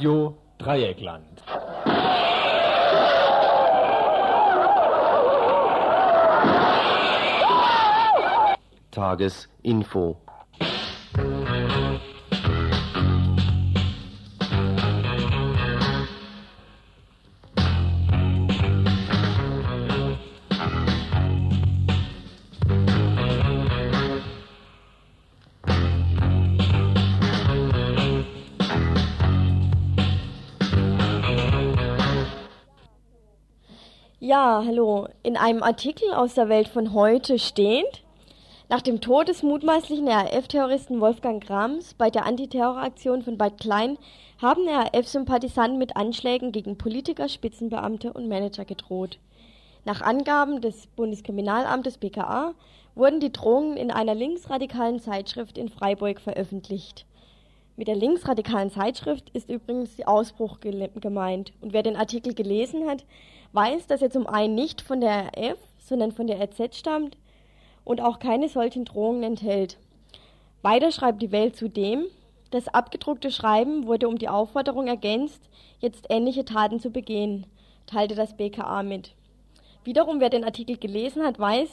Radio Dreieckland. Tagesinfo. Hallo. In einem Artikel aus der Welt von heute steht, nach dem Tod des mutmaßlichen RAF-Terroristen Wolfgang Grams bei der Antiterroraktion von Bad Klein haben RAF-Sympathisanten mit Anschlägen gegen Politiker, Spitzenbeamte und Manager gedroht. Nach Angaben des Bundeskriminalamtes BKA wurden die Drohungen in einer linksradikalen Zeitschrift in Freiburg veröffentlicht. Mit der linksradikalen Zeitschrift ist übrigens die Ausbruch gemeint. Und wer den Artikel gelesen hat, weiß, dass er zum einen nicht von der RF, sondern von der RZ stammt und auch keine solchen Drohungen enthält. Weiter schreibt die Welt zudem, das abgedruckte Schreiben wurde um die Aufforderung ergänzt, jetzt ähnliche Taten zu begehen, teilte das BKA mit. Wiederum, wer den Artikel gelesen hat, weiß,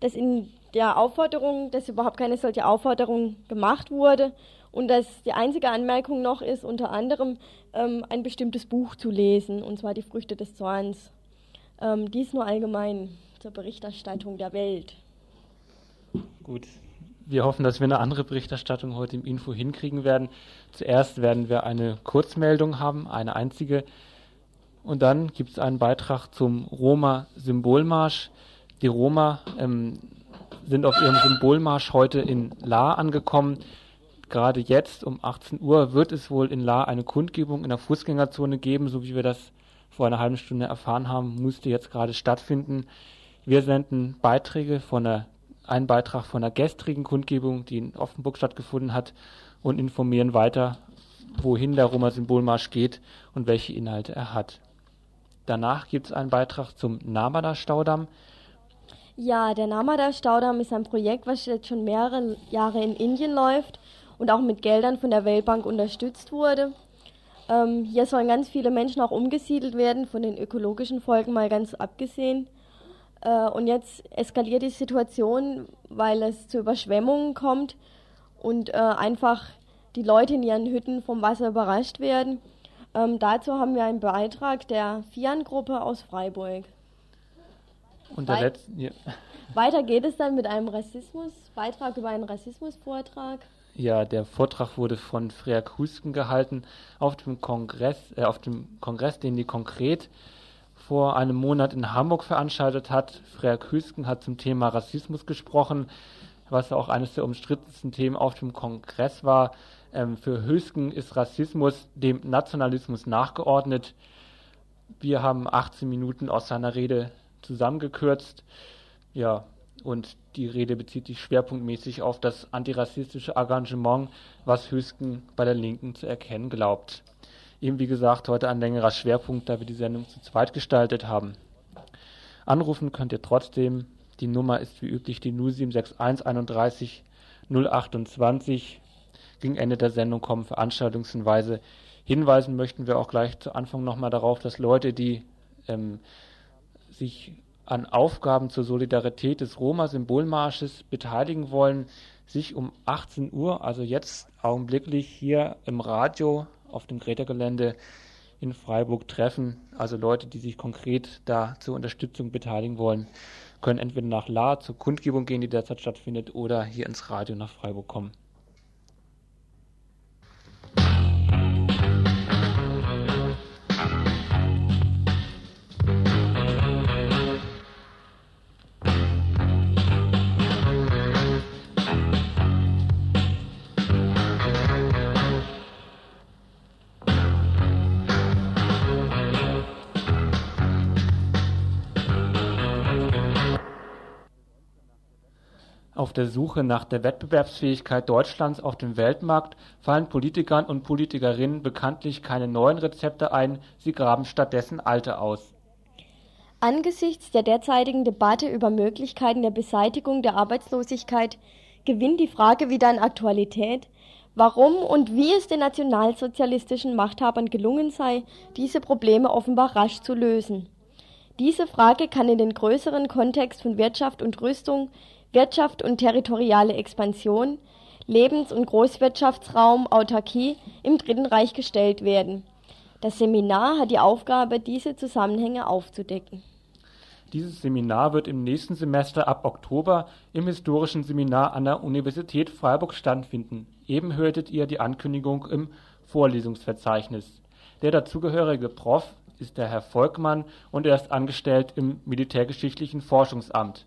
dass in der Aufforderung, dass überhaupt keine solche Aufforderung gemacht wurde und dass die einzige Anmerkung noch ist, unter anderem ähm, ein bestimmtes Buch zu lesen, und zwar Die Früchte des Zorns. Ähm, dies nur allgemein zur Berichterstattung der Welt. Gut, wir hoffen, dass wir eine andere Berichterstattung heute im Info hinkriegen werden. Zuerst werden wir eine Kurzmeldung haben, eine einzige. Und dann gibt es einen Beitrag zum Roma-Symbolmarsch. Die Roma ähm, sind auf ihrem Symbolmarsch heute in La angekommen. Gerade jetzt um 18 Uhr wird es wohl in La eine Kundgebung in der Fußgängerzone geben, so wie wir das vor einer halben Stunde erfahren haben, musste jetzt gerade stattfinden. Wir senden Beiträge von der, einen Beitrag von der gestrigen Kundgebung, die in Offenburg stattgefunden hat, und informieren weiter, wohin der Roma-Symbolmarsch geht und welche Inhalte er hat. Danach gibt es einen Beitrag zum Namada-Staudamm. Ja, der Namada-Staudamm ist ein Projekt, was jetzt schon mehrere Jahre in Indien läuft und auch mit Geldern von der Weltbank unterstützt wurde. Ähm, hier sollen ganz viele Menschen auch umgesiedelt werden, von den ökologischen Folgen mal ganz abgesehen. Äh, und jetzt eskaliert die Situation, weil es zu Überschwemmungen kommt und äh, einfach die Leute in ihren Hütten vom Wasser überrascht werden. Ähm, dazu haben wir einen Beitrag der FIAN-Gruppe aus Freiburg. Und der Weit ja. Weiter geht es dann mit einem Rassismus, Beitrag über einen Rassismusvortrag. Ja, der Vortrag wurde von Freya Husken gehalten auf dem Kongress, äh, auf dem Kongress, den die konkret vor einem Monat in Hamburg veranstaltet hat. Freya Husken hat zum Thema Rassismus gesprochen, was auch eines der umstrittensten Themen auf dem Kongress war. Ähm, für Husken ist Rassismus dem Nationalismus nachgeordnet. Wir haben 18 Minuten aus seiner Rede zusammengekürzt. Ja, und die Rede bezieht sich schwerpunktmäßig auf das antirassistische Engagement, was Hüsken bei der Linken zu erkennen glaubt. Eben wie gesagt, heute ein längerer Schwerpunkt, da wir die Sendung zu zweit gestaltet haben. Anrufen könnt ihr trotzdem. Die Nummer ist wie üblich die 0761 31 028. Gegen Ende der Sendung kommen Veranstaltungshinweise. Hinweisen möchten wir auch gleich zu Anfang nochmal darauf, dass Leute, die ähm, sich an Aufgaben zur Solidarität des Roma-Symbolmarsches beteiligen wollen, sich um 18 Uhr, also jetzt augenblicklich hier im Radio auf dem Greta-Gelände in Freiburg treffen. Also Leute, die sich konkret da zur Unterstützung beteiligen wollen, können entweder nach La zur Kundgebung gehen, die derzeit stattfindet, oder hier ins Radio nach Freiburg kommen. Auf der Suche nach der Wettbewerbsfähigkeit Deutschlands auf dem Weltmarkt fallen Politikern und Politikerinnen bekanntlich keine neuen Rezepte ein, sie graben stattdessen alte aus. Angesichts der derzeitigen Debatte über Möglichkeiten der Beseitigung der Arbeitslosigkeit gewinnt die Frage wieder an Aktualität, warum und wie es den nationalsozialistischen Machthabern gelungen sei, diese Probleme offenbar rasch zu lösen. Diese Frage kann in den größeren Kontext von Wirtschaft und Rüstung, Wirtschaft und territoriale Expansion, Lebens- und Großwirtschaftsraum, Autarkie im Dritten Reich gestellt werden. Das Seminar hat die Aufgabe, diese Zusammenhänge aufzudecken. Dieses Seminar wird im nächsten Semester ab Oktober im Historischen Seminar an der Universität Freiburg stattfinden. Eben hörtet ihr die Ankündigung im Vorlesungsverzeichnis. Der dazugehörige Prof ist der Herr Volkmann und er ist angestellt im Militärgeschichtlichen Forschungsamt.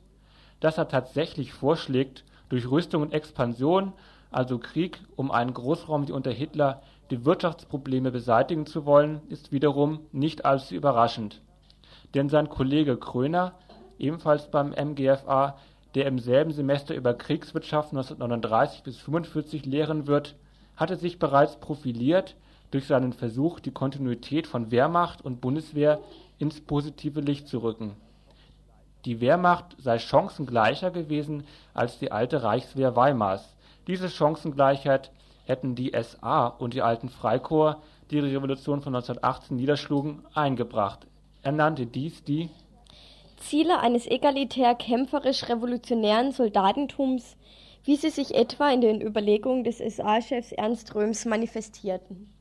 Dass er tatsächlich vorschlägt, durch Rüstung und Expansion, also Krieg um einen Großraum wie unter Hitler, die Wirtschaftsprobleme beseitigen zu wollen, ist wiederum nicht allzu überraschend denn sein Kollege Kröner, ebenfalls beim MGFA, der im selben Semester über Kriegswirtschaft 1939 bis 45 lehren wird, hatte sich bereits profiliert durch seinen Versuch, die Kontinuität von Wehrmacht und Bundeswehr ins positive Licht zu rücken. Die Wehrmacht sei chancengleicher gewesen als die alte Reichswehr Weimars. Diese Chancengleichheit hätten die SA und die alten Freikorps, die die Revolution von 1918 niederschlugen, eingebracht er nannte dies die Ziele eines egalitär-kämpferisch-revolutionären Soldatentums, wie sie sich etwa in den Überlegungen des SA-Chefs Ernst Röms manifestierten.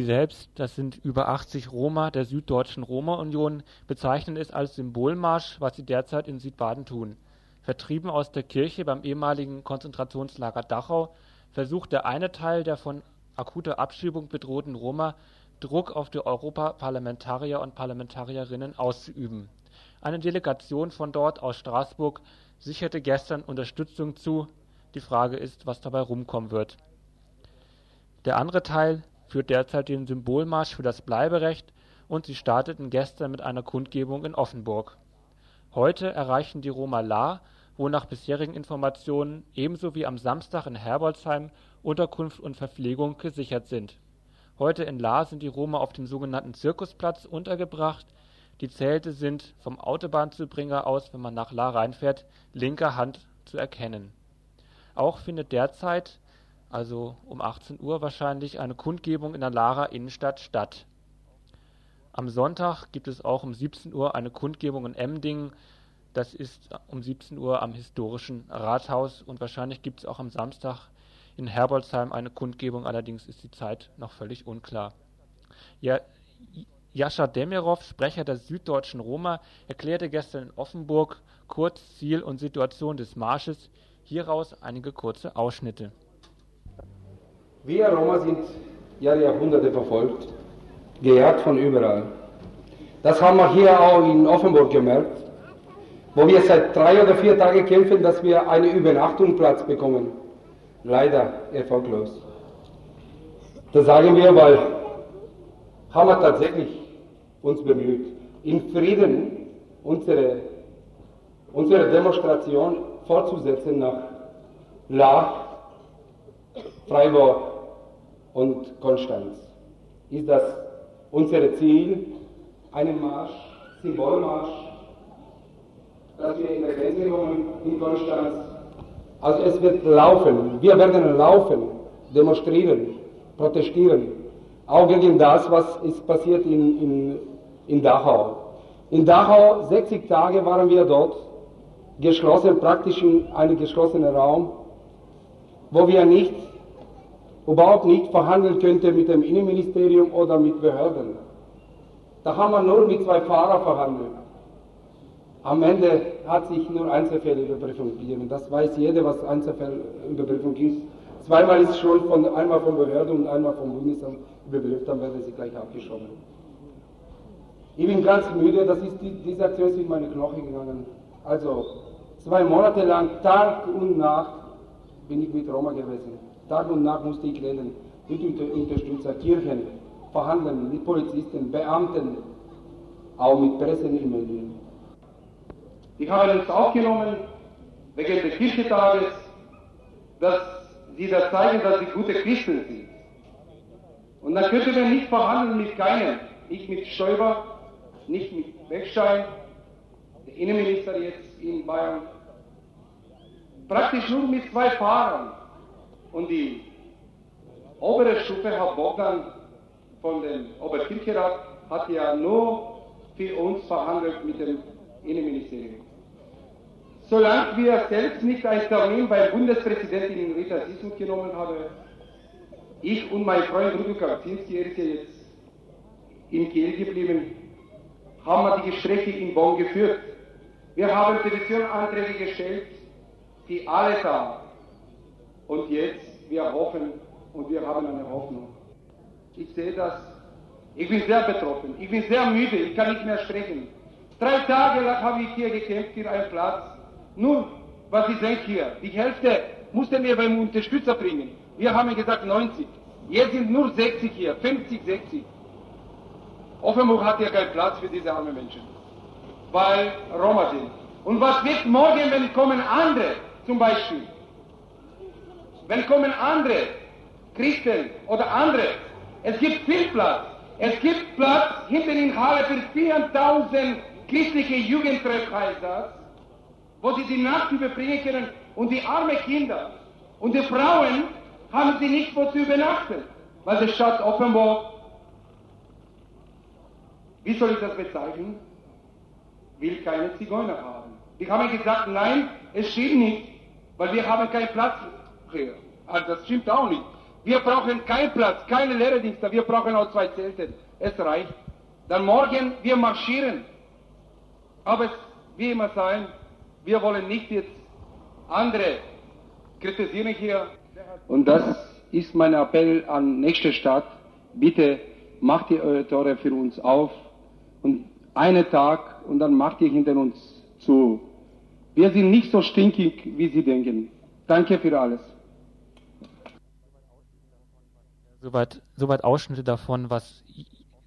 Sie selbst, das sind über 80 Roma der Süddeutschen Roma-Union, bezeichnen es als Symbolmarsch, was sie derzeit in Südbaden tun. Vertrieben aus der Kirche beim ehemaligen Konzentrationslager Dachau, versucht der eine Teil der von akuter Abschiebung bedrohten Roma Druck auf die Europaparlamentarier und Parlamentarierinnen auszuüben. Eine Delegation von dort aus Straßburg sicherte gestern Unterstützung zu. Die Frage ist, was dabei rumkommen wird. Der andere Teil führt derzeit den Symbolmarsch für das Bleiberecht und sie starteten gestern mit einer Kundgebung in Offenburg. Heute erreichen die Roma Lahr, wo nach bisherigen Informationen ebenso wie am Samstag in Herbolzheim Unterkunft und Verpflegung gesichert sind. Heute in Lahr sind die Roma auf dem sogenannten Zirkusplatz untergebracht. Die Zelte sind vom Autobahnzubringer aus, wenn man nach Lahr reinfährt, linker Hand zu erkennen. Auch findet derzeit also um 18 Uhr wahrscheinlich, eine Kundgebung in der Lara Innenstadt statt. Am Sonntag gibt es auch um 17 Uhr eine Kundgebung in Emdingen. Das ist um 17 Uhr am historischen Rathaus und wahrscheinlich gibt es auch am Samstag in Herbolzheim eine Kundgebung, allerdings ist die Zeit noch völlig unklar. Ja, Jascha Demirov, Sprecher der Süddeutschen Roma, erklärte gestern in Offenburg kurz Ziel und Situation des Marsches. Hieraus einige kurze Ausschnitte. Wir Roma sind ja Jahrhunderte verfolgt, gejagt von überall. Das haben wir hier auch in Offenburg gemerkt, wo wir seit drei oder vier Tagen kämpfen, dass wir einen Übernachtungsplatz bekommen. Leider erfolglos. Das sagen wir, weil haben wir tatsächlich uns bemüht, in Frieden unsere, unsere Demonstration fortzusetzen nach Lach, Freiburg und Konstanz. Ist das unser Ziel, einen Marsch, Symbolmarsch, dass wir in der Grenze kommen in Konstanz? Also es wird laufen, wir werden laufen, demonstrieren, protestieren, auch gegen das, was ist passiert in, in, in Dachau. In Dachau, 60 Tage waren wir dort, geschlossen, praktisch in einem geschlossenen Raum, wo wir nicht, überhaupt nicht verhandeln könnten mit dem Innenministerium oder mit Behörden. Da haben wir nur mit zwei Fahrern verhandelt. Am Ende hat sich nur Einzelfällüberprüfung gegeben. Das weiß jeder, was Einzelfällüberprüfung ist. Zweimal ist schon von, einmal von Behörden und einmal vom Bundesamt überprüft, dann werden sie gleich abgeschoben. Ich bin ganz müde, das ist die, diese Aktion ist in meine Knochen gegangen. Also zwei Monate lang, Tag und Nacht, bin ich mit Roma gewesen. Tag und Nacht musste ich reden mit Unterstützer, Kirchen, verhandeln, mit Polizisten, Beamten, auch mit Pressen in Medien. Ich habe es aufgenommen wegen des Kirchentages, dass sie da zeigen, dass sie gute Christen sind. Und dann könnte man nicht verhandeln mit keinem, nicht mit Stoiber, nicht mit Wegstein, der Innenminister jetzt in Bayern, praktisch nur mit zwei Fahrern. Und die obere Stufe, Herr Bogdan von dem Oberkircherat, hat ja nur für uns verhandelt mit dem Innenministerium. Solange wir selbst nicht ein Termin bei Bundespräsidentin Rita Sismut genommen haben, ich und mein Freund Rudolf Kaczynski, er ist ja jetzt in Kiel geblieben, haben wir die Gespräche in Bonn geführt. Wir haben Petitionanträge gestellt, die alle da. Und jetzt, wir hoffen und wir haben eine Hoffnung. Ich sehe das. Ich bin sehr betroffen. Ich bin sehr müde. Ich kann nicht mehr sprechen. Drei Tage lang habe ich hier gekämpft, hier einen Platz. Nur, was ich denke hier, die Hälfte mussten wir beim Unterstützer bringen. Wir haben gesagt 90. Jetzt sind nur 60 hier, 50, 60. Offenburg hat ja keinen Platz für diese armen Menschen, weil Roma sind. Und was wird morgen, wenn kommen andere, zum Beispiel? Wenn kommen andere Christen oder andere, es gibt viel Platz. Es gibt Platz hinten in Halle für 4000 christliche Jugendtreffhäuser, wo sie die Nacht überbringen können und die armen Kinder und die Frauen haben sie nicht wo zu übernachten, weil die Stadt Offenburg wie soll ich das bezeichnen? Will keine Zigeuner haben. Die haben gesagt, nein, es stimmt nicht, weil wir haben keinen Platz hier. Also das stimmt auch nicht. Wir brauchen keinen Platz, keine Lehrerdienste, wir brauchen auch zwei Zelte. Es reicht. Dann morgen, wir marschieren. Aber es wie immer sein, wir wollen nicht jetzt andere kritisieren hier. Und das ist mein Appell an nächste Stadt. Bitte macht die eure Tore für uns auf und einen Tag und dann macht ihr hinter uns zu. Wir sind nicht so stinkig, wie Sie denken. Danke für alles. Soweit, soweit Ausschnitte davon, was,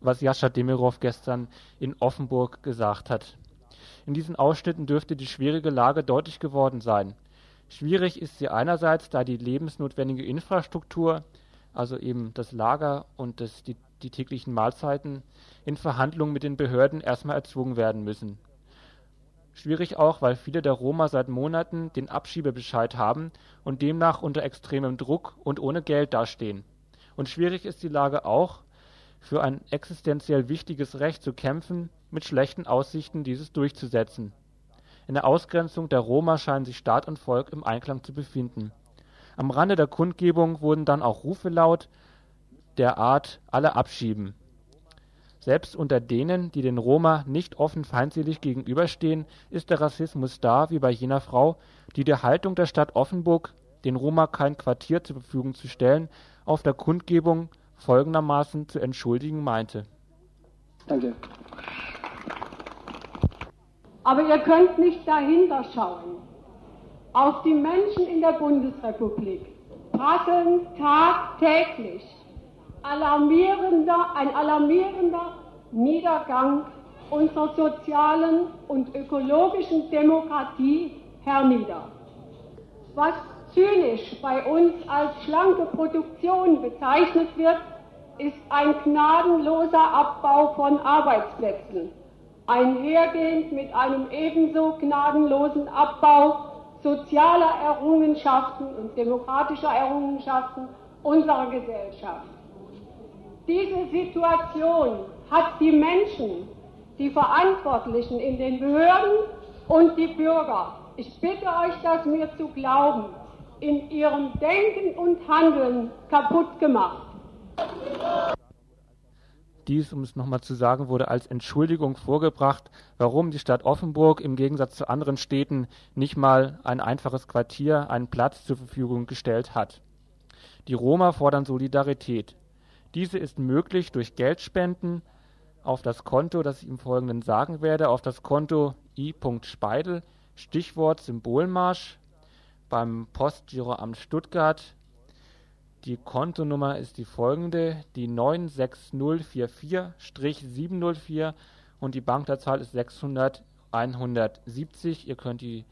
was Jascha Demirov gestern in Offenburg gesagt hat. In diesen Ausschnitten dürfte die schwierige Lage deutlich geworden sein. Schwierig ist sie einerseits, da die lebensnotwendige Infrastruktur, also eben das Lager und das, die, die täglichen Mahlzeiten, in Verhandlungen mit den Behörden erstmal erzwungen werden müssen. Schwierig auch, weil viele der Roma seit Monaten den Abschiebebescheid haben und demnach unter extremem Druck und ohne Geld dastehen. Und schwierig ist die Lage auch, für ein existenziell wichtiges Recht zu kämpfen, mit schlechten Aussichten, dieses durchzusetzen. In der Ausgrenzung der Roma scheinen sich Staat und Volk im Einklang zu befinden. Am Rande der Kundgebung wurden dann auch Rufe laut, der Art alle abschieben. Selbst unter denen, die den Roma nicht offen feindselig gegenüberstehen, ist der Rassismus da, wie bei jener Frau, die die Haltung der Stadt Offenburg, den Roma kein Quartier zur Verfügung zu stellen, auf der Kundgebung folgendermaßen zu entschuldigen meinte. Danke. Aber ihr könnt nicht dahinter schauen. Auch die Menschen in der Bundesrepublik prasseln tagtäglich alarmierender, ein alarmierender Niedergang unserer sozialen und ökologischen Demokratie hernieder. Was zynisch bei uns als schlanke Produktion bezeichnet wird, ist ein gnadenloser Abbau von Arbeitsplätzen, einhergehend mit einem ebenso gnadenlosen Abbau sozialer Errungenschaften und demokratischer Errungenschaften unserer Gesellschaft. Diese Situation hat die Menschen, die Verantwortlichen in den Behörden und die Bürger, ich bitte euch, das mir zu glauben, in ihrem Denken und Handeln kaputt gemacht. Dies, um es nochmal zu sagen, wurde als Entschuldigung vorgebracht, warum die Stadt Offenburg im Gegensatz zu anderen Städten nicht mal ein einfaches Quartier, einen Platz zur Verfügung gestellt hat. Die Roma fordern Solidarität. Diese ist möglich durch Geldspenden auf das Konto, das ich im Folgenden sagen werde, auf das Konto i.speidel, Stichwort Symbolmarsch beim Postgiroamt Stuttgart die Kontonummer ist die folgende, die 96044-704 und die Bankleitzahl ist 600 170. Ihr könnt die,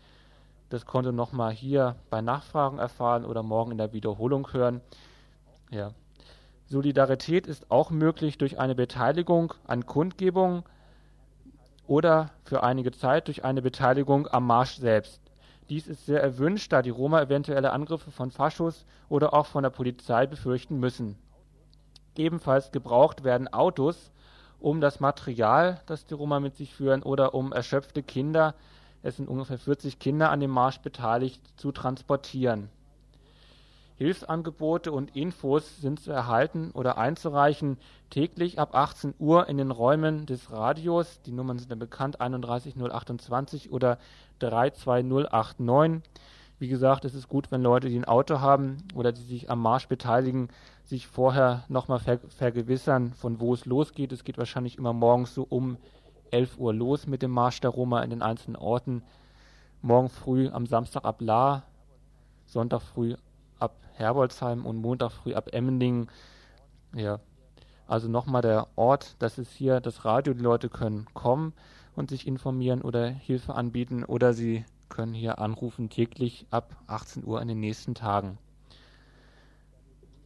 das Konto nochmal hier bei Nachfragen erfahren oder morgen in der Wiederholung hören. Ja. Solidarität ist auch möglich durch eine Beteiligung an Kundgebungen oder für einige Zeit durch eine Beteiligung am Marsch selbst. Dies ist sehr erwünscht, da die Roma eventuelle Angriffe von Faschos oder auch von der Polizei befürchten müssen. Ebenfalls gebraucht werden Autos, um das Material, das die Roma mit sich führen, oder um erschöpfte Kinder, es sind ungefähr 40 Kinder an dem Marsch beteiligt, zu transportieren. Hilfsangebote und Infos sind zu erhalten oder einzureichen täglich ab 18 Uhr in den Räumen des Radios. Die Nummern sind dann bekannt, 31028 oder 32089. Wie gesagt, es ist gut, wenn Leute, die ein Auto haben oder die sich am Marsch beteiligen, sich vorher nochmal ver vergewissern, von wo es losgeht. Es geht wahrscheinlich immer morgens so um 11 Uhr los mit dem Marsch der Roma in den einzelnen Orten. Morgen früh am Samstag ab La, Sonntag früh ab Herbolzheim und Montag früh ab Emmendingen. Ja, also nochmal der Ort, das ist hier das Radio. Die Leute können kommen und sich informieren oder Hilfe anbieten oder sie können hier anrufen täglich ab 18 Uhr in den nächsten Tagen.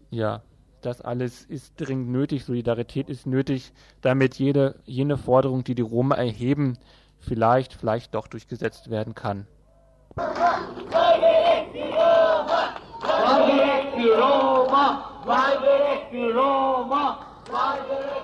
Ja, das alles ist dringend nötig, Solidarität ist nötig, damit jede, jene Forderung, die die Roma erheben, vielleicht, vielleicht doch durchgesetzt werden kann. Roma.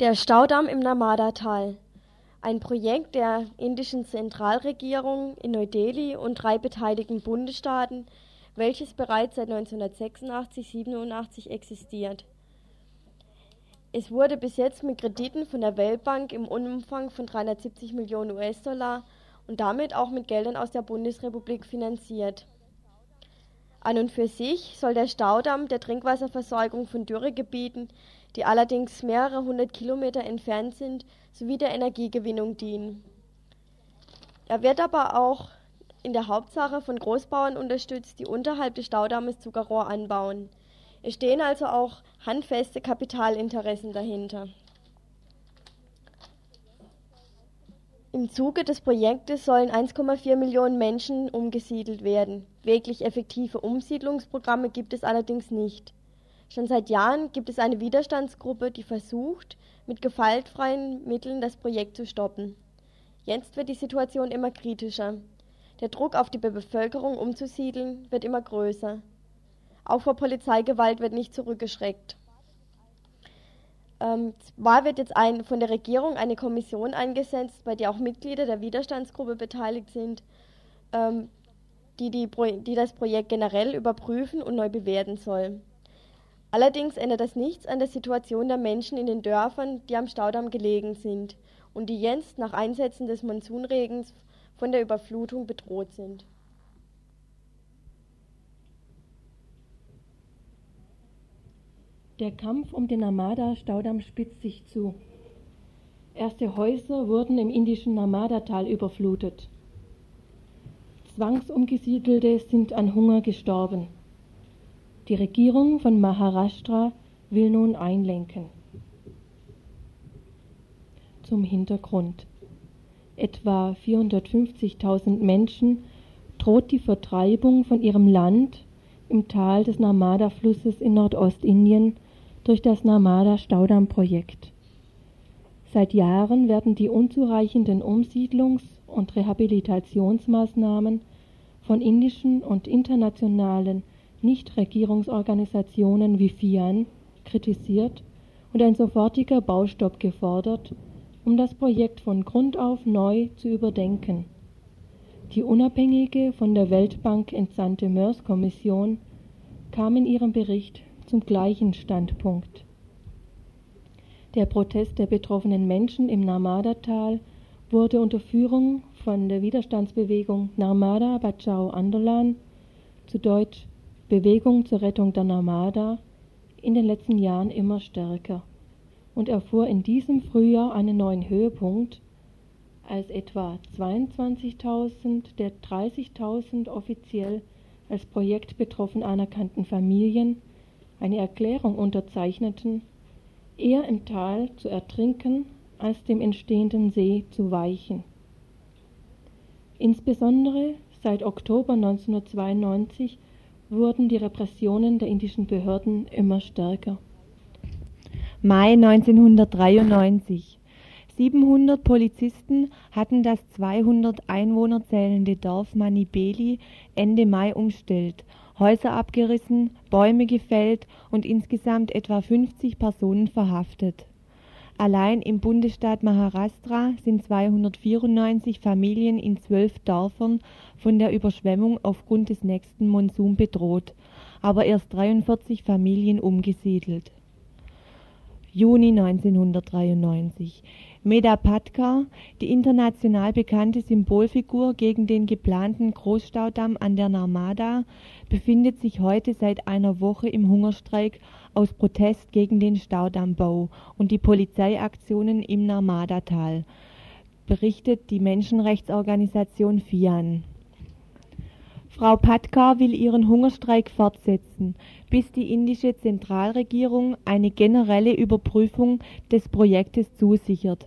Der Staudamm im Narmada-Tal. Ein Projekt der indischen Zentralregierung in Neu-Delhi und drei beteiligten Bundesstaaten, welches bereits seit 1986/87 existiert. Es wurde bis jetzt mit Krediten von der Weltbank im Umfang von 370 Millionen US-Dollar und damit auch mit Geldern aus der Bundesrepublik finanziert. An und für sich soll der Staudamm der Trinkwasserversorgung von Dürregebieten die allerdings mehrere hundert Kilometer entfernt sind, sowie der Energiegewinnung dienen. Er wird aber auch in der Hauptsache von Großbauern unterstützt, die unterhalb des Staudammes Zuckerrohr anbauen. Es stehen also auch handfeste Kapitalinteressen dahinter. Im Zuge des Projektes sollen 1,4 Millionen Menschen umgesiedelt werden. Wirklich effektive Umsiedlungsprogramme gibt es allerdings nicht. Schon seit Jahren gibt es eine Widerstandsgruppe, die versucht, mit gewaltfreien Mitteln das Projekt zu stoppen. Jetzt wird die Situation immer kritischer. Der Druck auf die Bevölkerung umzusiedeln wird immer größer. Auch vor Polizeigewalt wird nicht zurückgeschreckt. Ähm, zwar wird jetzt ein, von der Regierung eine Kommission eingesetzt, bei der auch Mitglieder der Widerstandsgruppe beteiligt sind, ähm, die, die, die das Projekt generell überprüfen und neu bewerten soll. Allerdings ändert das nichts an der Situation der Menschen in den Dörfern, die am Staudamm gelegen sind und die jetzt nach Einsetzen des Monsunregens von der Überflutung bedroht sind. Der Kampf um den Narmada-Staudamm spitzt sich zu. Erste Häuser wurden im indischen Narmada-Tal überflutet. Zwangsumgesiedelte sind an Hunger gestorben. Die Regierung von Maharashtra will nun einlenken. Zum Hintergrund. Etwa 450.000 Menschen droht die Vertreibung von ihrem Land im Tal des Narmada-Flusses in Nordostindien durch das Narmada-Staudamm-Projekt. Seit Jahren werden die unzureichenden Umsiedlungs- und Rehabilitationsmaßnahmen von indischen und internationalen Nichtregierungsorganisationen wie FIAN kritisiert und ein sofortiger Baustopp gefordert, um das Projekt von Grund auf neu zu überdenken. Die unabhängige von der Weltbank entsandte Mörs-Kommission kam in ihrem Bericht zum gleichen Standpunkt. Der Protest der betroffenen Menschen im Narmada-Tal wurde unter Führung von der Widerstandsbewegung Narmada Bachao Andolan, zu Deutsch Bewegung zur Rettung der Narmada, in den letzten Jahren immer stärker und erfuhr in diesem Frühjahr einen neuen Höhepunkt, als etwa 22.000 der 30.000 offiziell als Projekt betroffen anerkannten Familien eine Erklärung unterzeichneten, eher im Tal zu ertrinken, als dem entstehenden See zu weichen. Insbesondere seit Oktober 1992 wurden die Repressionen der indischen Behörden immer stärker. Mai 1993. 700 Polizisten hatten das 200 Einwohner zählende Dorf Manibeli Ende Mai umstellt Häuser abgerissen, Bäume gefällt und insgesamt etwa 50 Personen verhaftet. Allein im Bundesstaat Maharashtra sind 294 Familien in zwölf Dörfern von der Überschwemmung aufgrund des nächsten Monsun bedroht, aber erst 43 Familien umgesiedelt. Juni 1993 Meda Patkar, die international bekannte Symbolfigur gegen den geplanten Großstaudamm an der Narmada, befindet sich heute seit einer Woche im Hungerstreik aus Protest gegen den Staudammbau und die Polizeiaktionen im Narmada-Tal, berichtet die Menschenrechtsorganisation FIAN. Frau Patkar will ihren Hungerstreik fortsetzen, bis die indische Zentralregierung eine generelle Überprüfung des Projektes zusichert.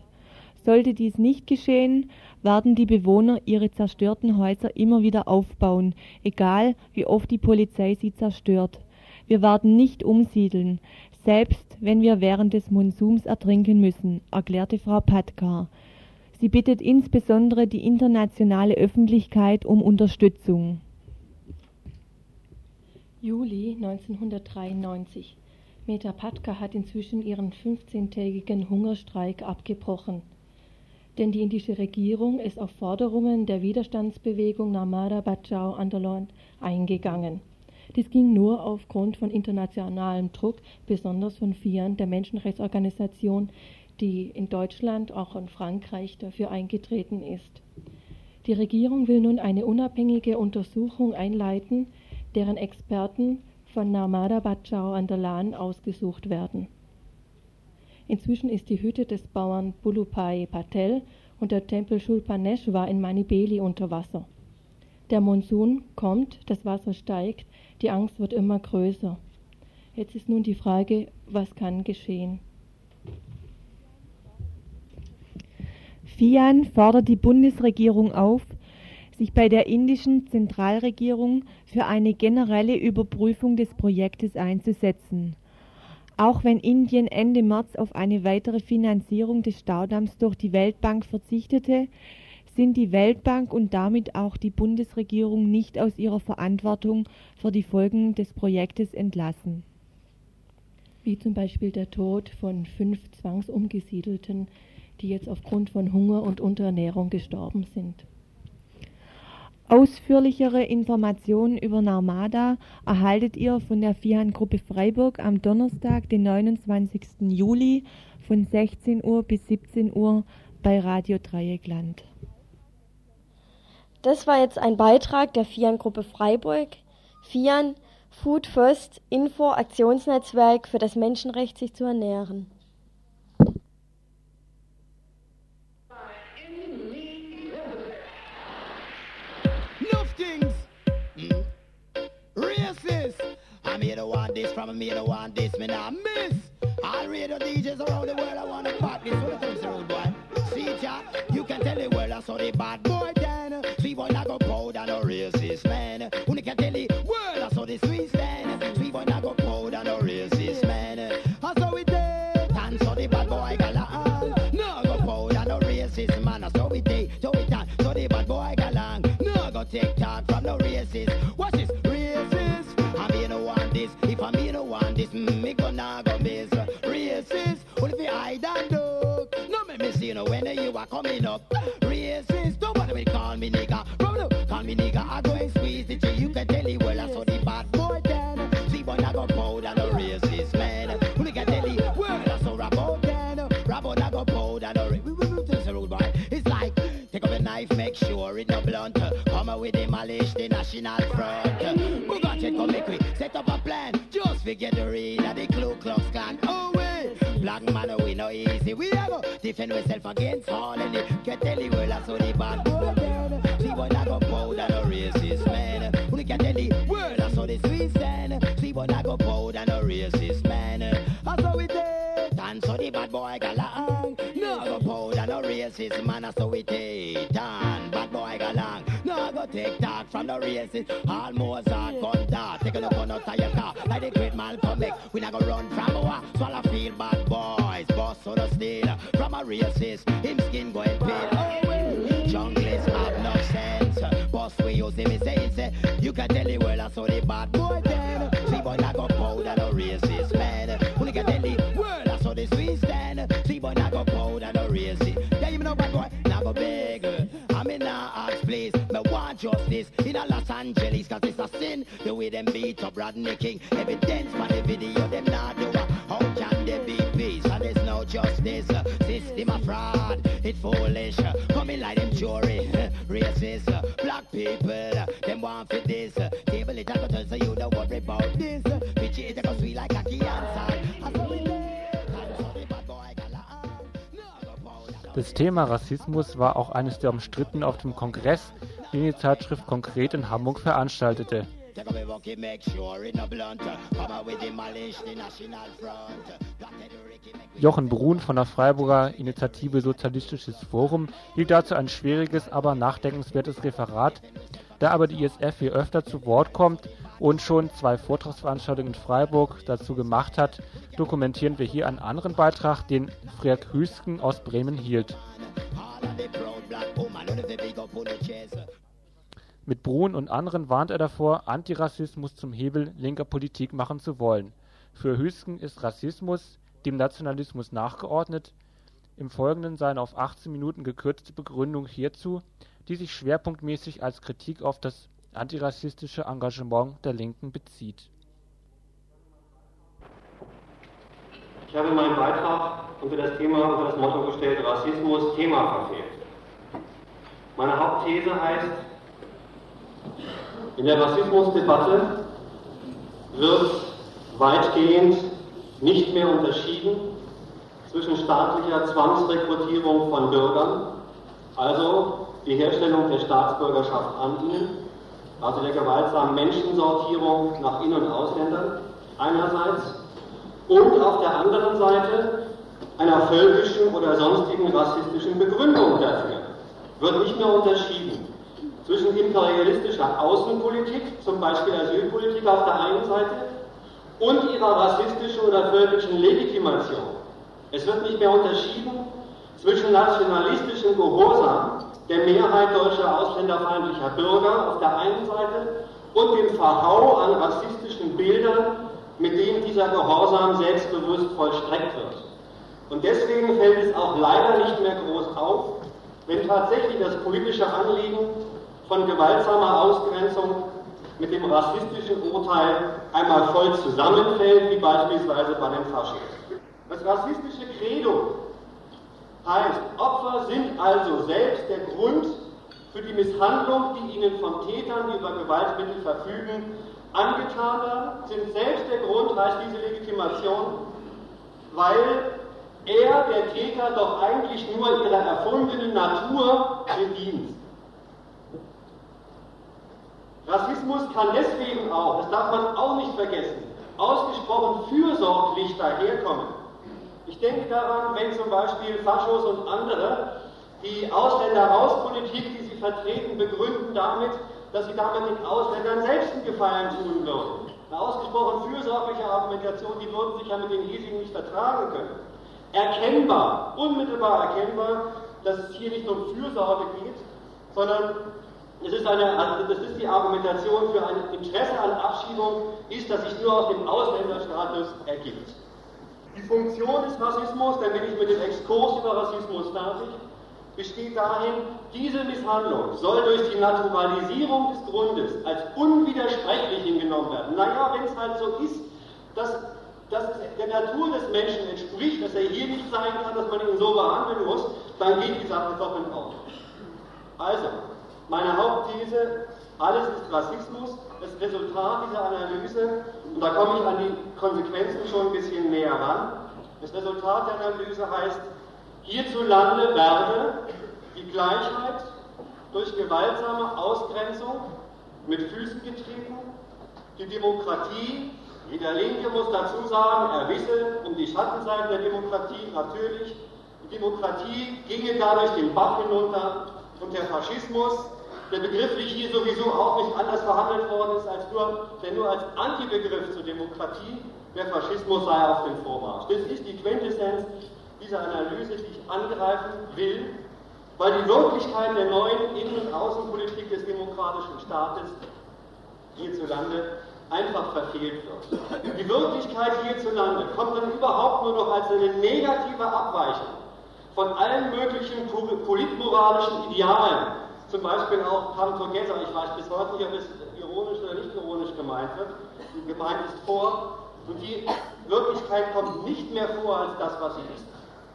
Sollte dies nicht geschehen, werden die Bewohner ihre zerstörten Häuser immer wieder aufbauen, egal wie oft die Polizei sie zerstört. Wir werden nicht umsiedeln, selbst wenn wir während des Monsums ertrinken müssen, erklärte Frau Patkar. Sie bittet insbesondere die internationale Öffentlichkeit um Unterstützung. Juli 1993. Meta Patka hat inzwischen ihren 15-tägigen Hungerstreik abgebrochen, denn die indische Regierung ist auf Forderungen der Widerstandsbewegung Narmada Bachao Andolan eingegangen. Dies ging nur aufgrund von internationalem Druck, besonders von FIAN, der Menschenrechtsorganisation, die in Deutschland, auch in Frankreich dafür eingetreten ist. Die Regierung will nun eine unabhängige Untersuchung einleiten, deren Experten von Narmada Bachao Andalan ausgesucht werden. Inzwischen ist die Hütte des Bauern Bulupai Patel und der Tempel Shulpaneshwar in Manibeli unter Wasser. Der Monsun kommt, das Wasser steigt, die Angst wird immer größer. Jetzt ist nun die Frage, was kann geschehen? FIAN fordert die Bundesregierung auf, sich bei der indischen Zentralregierung für eine generelle Überprüfung des Projektes einzusetzen. Auch wenn Indien Ende März auf eine weitere Finanzierung des Staudamms durch die Weltbank verzichtete, sind die Weltbank und damit auch die Bundesregierung nicht aus ihrer Verantwortung für die Folgen des Projektes entlassen. Wie zum Beispiel der Tod von fünf Zwangsumgesiedelten, die jetzt aufgrund von Hunger und Unterernährung gestorben sind. Ausführlichere Informationen über Narmada erhaltet ihr von der FIAN-Gruppe Freiburg am Donnerstag, den 29. Juli von 16 Uhr bis 17 Uhr bei Radio Dreieckland. Das war jetzt ein Beitrag der FIAN-Gruppe Freiburg. FIAN Food First Info Aktionsnetzwerk für das Menschenrecht, sich zu ernähren. Hmm? I made a want this from made a want this, me not miss. All radio DJs around the world, I want to pop this. What comes road boy? See ya, you can tell the world I saw the bad boy then. See boy, I go proud and a racist man. Who can tell the world I saw the sweet take talk from the racist. Watch this, racist. I mean, no want this. If I mean, no want this, mm, me gonna go miss. Racist. What if you hide and duck? No make me see you know when you are coming up. Racist. Nobody will call me nigga. From call me nigga, I go and squeeze it till you can tell it well. I saw the bad boy then. See boy, I go proud and a racist man. Who can tell it well? I saw Rabo then. Rabo, I go proud and a racist. It's like take up a knife, make sure it no blunt. Come out with the malish, the national front. Who got it? Come make we set up a plan. Just forget the read of the Ku Klux Klan. Oh wait, black man we no easy. We ever defend ourselves against all and it. Get tell the world I saw the bad boy then. See what I go proud and a racist man. Who can tell the world I saw the sweet stand. See what I go proud and a racist man. I saw it dead and so the bad boy galang. No go proud and a racist man. I saw it dead and bad boy galang. Take talk from the racist. Almost a dart. Take a look on of your car. Like the great Malcolm X. We not go run from our swallow field bad boys. Boss so the steal from a racist. Him skin going pale. Oh. Junglist have no sense. Boss we use him, he say, he say. You can tell the world I saw the bad boy justice in a Los Angeles, cause it's a sin. The way them beat up Rodney King. Evidence for the video, them not do. How can there be peace? And there's no justice. System of fraud, it's foolish. Coming like them jury, racist. Black people, them want for this. Table it, tell so you don't worry about this. Bitch it, I go sweet like a a Das Thema Rassismus war auch eines der umstritten auf dem Kongress, den die Zeitschrift konkret in Hamburg veranstaltete. Jochen Brun von der Freiburger Initiative Sozialistisches Forum hielt dazu ein schwieriges, aber nachdenkenswertes Referat. Da aber die ISF hier öfter zu Wort kommt und schon zwei Vortragsveranstaltungen in Freiburg dazu gemacht hat, dokumentieren wir hier einen anderen Beitrag, den Freak Hüsken aus Bremen hielt. Mit Brun und anderen warnt er davor, Antirassismus zum Hebel linker Politik machen zu wollen. Für Hüsken ist Rassismus dem Nationalismus nachgeordnet. Im Folgenden seine auf 18 Minuten gekürzte Begründung hierzu, die sich schwerpunktmäßig als Kritik auf das antirassistische Engagement der Linken bezieht. Ich habe meinen Beitrag unter das Thema, unter das Motto gestellt, Rassismus Thema verfehlt. Meine Hauptthese heißt, in der Rassismusdebatte wird weitgehend nicht mehr unterschieden zwischen staatlicher Zwangsrekrutierung von Bürgern, also die Herstellung der Staatsbürgerschaft an ihnen, also der gewaltsamen Menschensortierung nach In- und Ausländern einerseits und auf der anderen Seite einer völkischen oder sonstigen rassistischen Begründung dafür. Wird nicht mehr unterschieden zwischen imperialistischer Außenpolitik, zum Beispiel Asylpolitik auf der einen Seite, und ihrer rassistischen oder völkischen Legitimation. Es wird nicht mehr unterschieden zwischen nationalistischem Gehorsam der Mehrheit deutscher ausländerfeindlicher Bürger auf der einen Seite und dem Verhau an rassistischen Bildern, mit denen dieser Gehorsam selbstbewusst vollstreckt wird. Und deswegen fällt es auch leider nicht mehr groß auf, wenn tatsächlich das politische Anliegen von gewaltsamer Ausgrenzung mit dem rassistischen Urteil einmal voll zusammenfällt, wie beispielsweise bei den Faschisten. Das rassistische Credo heißt, Opfer sind also selbst der Grund für die Misshandlung, die ihnen von Tätern, die über Gewaltmittel verfügen, angetan werden, sind selbst der Grund, heißt diese Legitimation, weil er, der Täter, doch eigentlich nur ihrer erfundenen Natur bedient. Rassismus kann deswegen auch, das darf man auch nicht vergessen, ausgesprochen fürsorglich daherkommen. Ich denke daran, wenn zum Beispiel Faschos und andere die Ausländer-Raus-Politik, die sie vertreten, begründen damit, dass sie damit den Ausländern selbst einen Gefallen tun würden. Eine ausgesprochen fürsorgliche Argumentation, die würden sich ja mit den hiesigen nicht vertragen können. Erkennbar, unmittelbar erkennbar, dass es hier nicht um Fürsorge geht, sondern es ist, eine, also das ist die Argumentation für ein Interesse an Abschiebung, ist, dass sich nur aus dem Ausländerstatus ergibt. Die Funktion des Rassismus, dann bin ich mit dem Exkurs über Rassismus fertig, besteht darin, diese Misshandlung soll durch die Naturalisierung des Grundes als unwidersprechlich hingenommen werden. Naja, wenn es halt so ist, dass, dass der Natur des Menschen entspricht, dass er hier nicht sein kann, dass man ihn so behandeln muss, dann geht die Sache doch in Ordnung. Also, meine Hauptthese, alles ist Rassismus, das Resultat dieser Analyse, und da komme ich an die Konsequenzen schon ein bisschen näher ran, das Resultat der Analyse heißt, hierzulande werde die Gleichheit durch gewaltsame Ausgrenzung mit Füßen getreten, die Demokratie, jeder Linke muss dazu sagen, er wisse um die Schattenseiten der Demokratie natürlich, die Demokratie ginge dadurch den Bach hinunter und der Faschismus, der begrifflich hier sowieso auch nicht anders verhandelt worden ist, als nur, der nur als Antibegriff zur Demokratie, der Faschismus sei auf dem Vormarsch. Das ist die Quintessenz dieser Analyse, die ich angreifen will, weil die Wirklichkeit der neuen Innen- und Außenpolitik des demokratischen Staates hierzulande einfach verfehlt wird. Die Wirklichkeit hierzulande kommt dann überhaupt nur noch als eine negative Abweichung von allen möglichen politmoralischen Idealen, zum Beispiel auch Come Together, ich weiß bis heute nicht, ob es ironisch oder nicht ironisch gemeint wird, gemeint ist vor, und die Wirklichkeit kommt nicht mehr vor als das, was sie ist.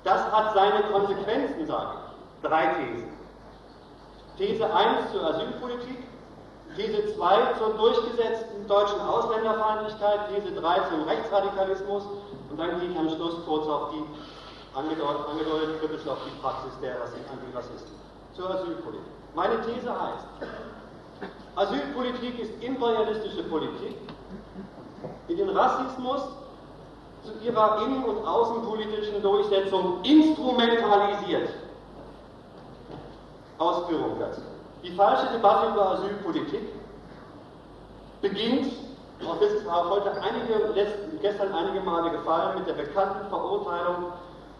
Das hat seine Konsequenzen, sage ich. Drei Thesen. These 1 zur Asylpolitik, These 2 zur durchgesetzten deutschen Ausländerfeindlichkeit, These 3 zum Rechtsradikalismus und dann gehe ich am Schluss kurz auf die angedeutet, angedeutet kritisch auf die Praxis der Antirassisten. Zur Asylpolitik. Meine These heißt, Asylpolitik ist imperialistische Politik, die den Rassismus zu ihrer innen- und außenpolitischen Durchsetzung instrumentalisiert. Ausführung dazu. Die falsche Debatte über Asylpolitik beginnt, auch das ist auch heute einige, gestern einige Male gefallen, mit der bekannten Verurteilung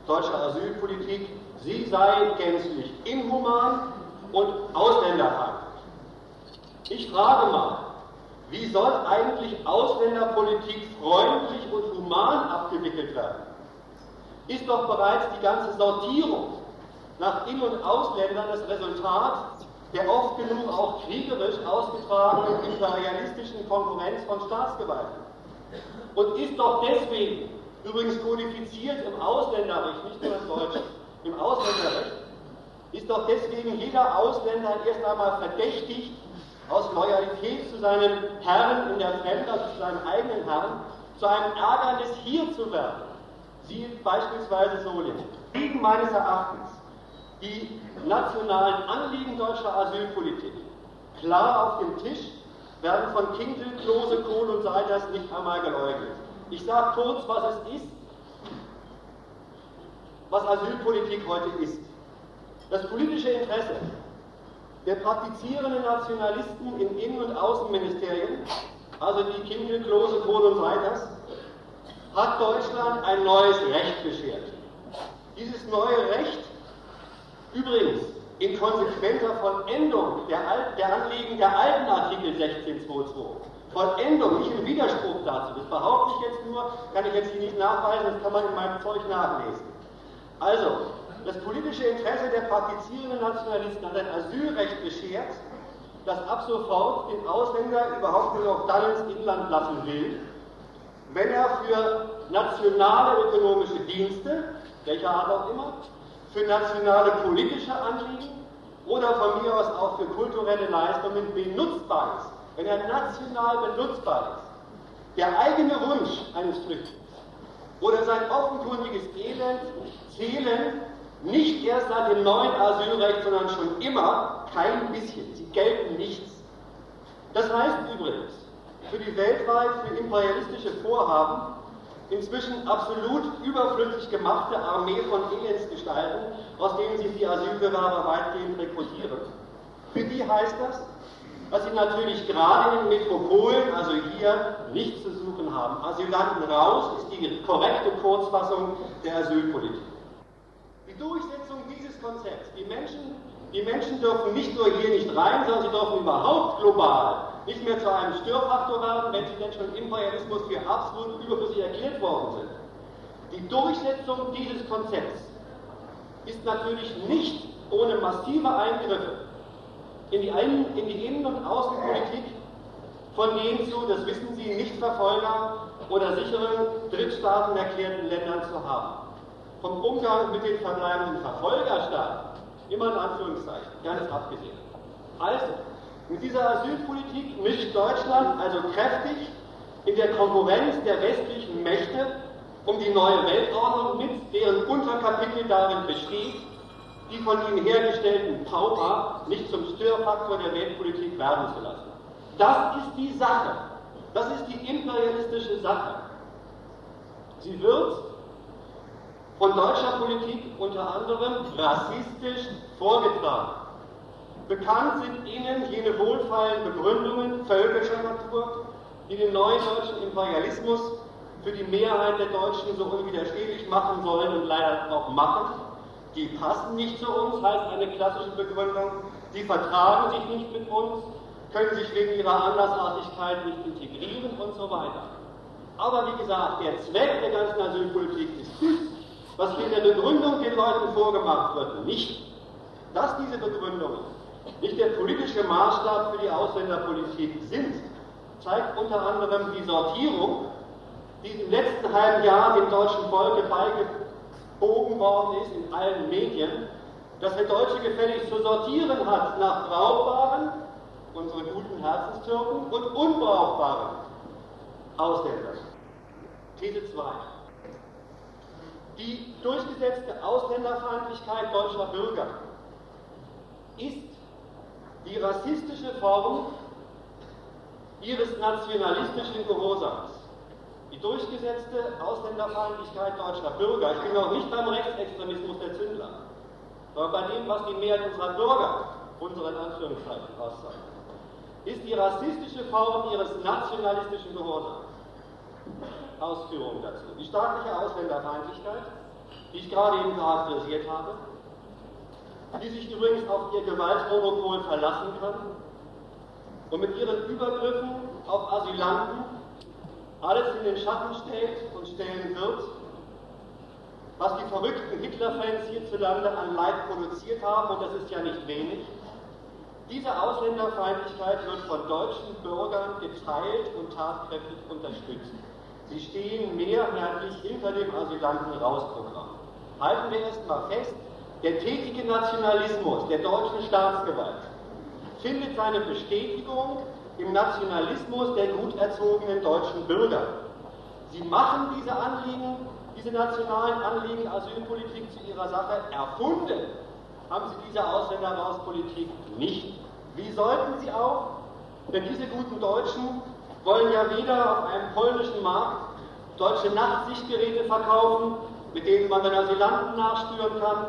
deutscher Asylpolitik, sie sei gänzlich inhuman und ausländerfeindlich. Ich frage mal, wie soll eigentlich Ausländerpolitik freundlich und human abgewickelt werden? Ist doch bereits die ganze Sortierung nach In- und Ausländern das Resultat der oft genug auch kriegerisch ausgetragenen imperialistischen Konkurrenz von Staatsgewalten. Und ist doch deswegen, übrigens kodifiziert im Ausländerrecht, nicht nur im Deutschen, im Ausländerrecht, ist doch deswegen jeder Ausländer erst einmal verdächtigt, aus Loyalität zu seinem Herrn in der Fremde, also zu seinem eigenen Herrn, zu einem Ärgernis hier zu werden. Siehe beispielsweise Solingen. Liegen meines Erachtens die nationalen Anliegen deutscher Asylpolitik klar auf dem Tisch, werden von Kinkel, Klose, Kohl und Seiders nicht einmal geleugnet. Ich sage kurz, was es ist. was Asylpolitik heute ist. Das politische Interesse der praktizierenden Nationalisten in Innen- und Außenministerien, also die Kindle, Klose, Kohl und Reiters, hat Deutschland ein neues Recht beschert. Dieses neue Recht, übrigens in konsequenter Vollendung der, Al der Anliegen der alten Artikel 1622, Vollendung, nicht im Widerspruch dazu, das behaupte ich jetzt nur, kann ich jetzt hier nicht nachweisen, das kann man in meinem Zeug nachlesen. Also, das politische Interesse der praktizierenden Nationalisten hat ein Asylrecht beschert, das ab sofort den Ausländer überhaupt nur noch dann ins Inland lassen will, wenn er für nationale ökonomische Dienste, welcher Art auch immer, für nationale politische Anliegen oder von mir aus auch für kulturelle Leistungen benutzbar ist, wenn er national benutzbar ist. Der eigene Wunsch eines Flüchtlings oder sein offenkundiges Elend zählen nicht erst seit dem neuen Asylrecht, sondern schon immer kein bisschen. Sie gelten nichts. Das heißt übrigens, für die weltweit für imperialistische Vorhaben inzwischen absolut überflüssig gemachte Armee von Elendsgestalten, aus denen sich die Asylbewerber weitgehend rekrutieren. Für die heißt das, dass sie natürlich gerade in den Metropolen, also hier, nichts zu suchen haben. Asylanten raus ist die korrekte Kurzfassung der Asylpolitik. Durchsetzung dieses Konzepts, die Menschen, die Menschen dürfen nicht nur hier nicht rein, sondern sie dürfen überhaupt global nicht mehr zu einem Störfaktor werden, wenn sie denn schon im Imperialismus für absolut überflüssig erklärt worden sind. Die Durchsetzung dieses Konzepts ist natürlich nicht ohne massive Eingriffe in die, in die Innen- und Außenpolitik von den zu, das wissen Sie, Nichtverfolger oder sicheren Drittstaaten erklärten Ländern zu haben. Vom Umgang mit den verbleibenden Verfolgerstaaten, immer in Anführungszeichen, ganz abgesehen. Also, mit dieser Asylpolitik mischt Deutschland also kräftig in der Konkurrenz der westlichen Mächte um die neue Weltordnung mit, deren Unterkapitel darin besteht, die von ihnen hergestellten Pauper nicht zum Störfaktor der Weltpolitik werden zu lassen. Das ist die Sache. Das ist die imperialistische Sache. Sie wird von deutscher Politik unter anderem rassistisch vorgetragen. Bekannt sind Ihnen jene wohlfeilen Begründungen völkischer Natur, die den neuen deutschen Imperialismus für die Mehrheit der Deutschen so unwiderstehlich machen sollen und leider auch machen. Die passen nicht zu uns, heißt eine klassische Begründung. Sie vertragen sich nicht mit uns, können sich wegen ihrer Andersartigkeit nicht integrieren und so weiter. Aber wie gesagt, der Zweck der ganzen Asylpolitik ist was hier in der Begründung den Leuten vorgemacht wird, nicht, dass diese Begründungen nicht der politische Maßstab für die Ausländerpolitik sind, zeigt unter anderem die Sortierung, die im letzten halben Jahr dem deutschen Volke beigebogen worden ist in allen Medien, dass der Deutsche gefälligst zu sortieren hat nach brauchbaren, unsere guten Herzenstürken, und unbrauchbaren Ausländern. These 2. Die durchgesetzte Ausländerfeindlichkeit deutscher Bürger ist die rassistische Form ihres nationalistischen Gehorsams. Die durchgesetzte Ausländerfeindlichkeit deutscher Bürger, ich bin noch nicht beim Rechtsextremismus der Zündler, sondern bei dem, was die Mehrheit unserer Bürger, unseren Anführungszeichen, auszeichnet, ist die rassistische Form ihres nationalistischen Gehorsams. Ausführungen dazu. Die staatliche Ausländerfeindlichkeit, die ich gerade eben charakterisiert habe, die sich übrigens auf ihr Gewaltmonopol verlassen kann und mit ihren Übergriffen auf Asylanten alles in den Schatten stellt und stellen wird, was die verrückten Hitler-Fans hierzulande an Leid produziert haben, und das ist ja nicht wenig. Diese Ausländerfeindlichkeit wird von deutschen Bürgern geteilt und tatkräftig unterstützt. Sie stehen mehrheitlich hinter dem Asylanten-Rausprogramm. Halten wir erst mal fest, der tätige Nationalismus der deutschen Staatsgewalt findet seine Bestätigung im Nationalismus der gut erzogenen deutschen Bürger. Sie machen diese Anliegen, diese nationalen Anliegen Asylpolitik zu ihrer Sache erfunden, haben sie diese Ausländerrauspolitik nicht. Wie sollten sie auch? Denn diese guten Deutschen wollen ja weder auf einem polnischen Markt deutsche Nachtsichtgeräte verkaufen, mit denen man den Asylanten nachspüren kann,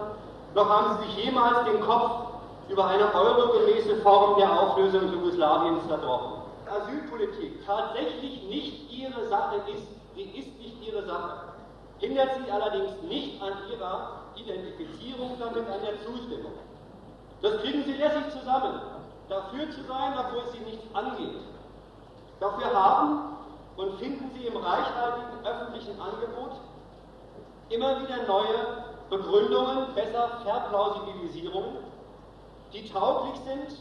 noch haben sie sich jemals den Kopf über eine eurogemäße Form der Auflösung Jugoslawiens zerbrochen. Asylpolitik tatsächlich nicht ihre Sache ist, sie ist nicht ihre Sache, hindert sie allerdings nicht an ihrer Identifizierung damit, an der Zustimmung. Das kriegen sie lässig zusammen, dafür zu sein, obwohl es sie nichts angeht. Dafür haben und finden sie im reichhaltigen öffentlichen Angebot immer wieder neue Begründungen, besser Verplausibilisierungen, die tauglich sind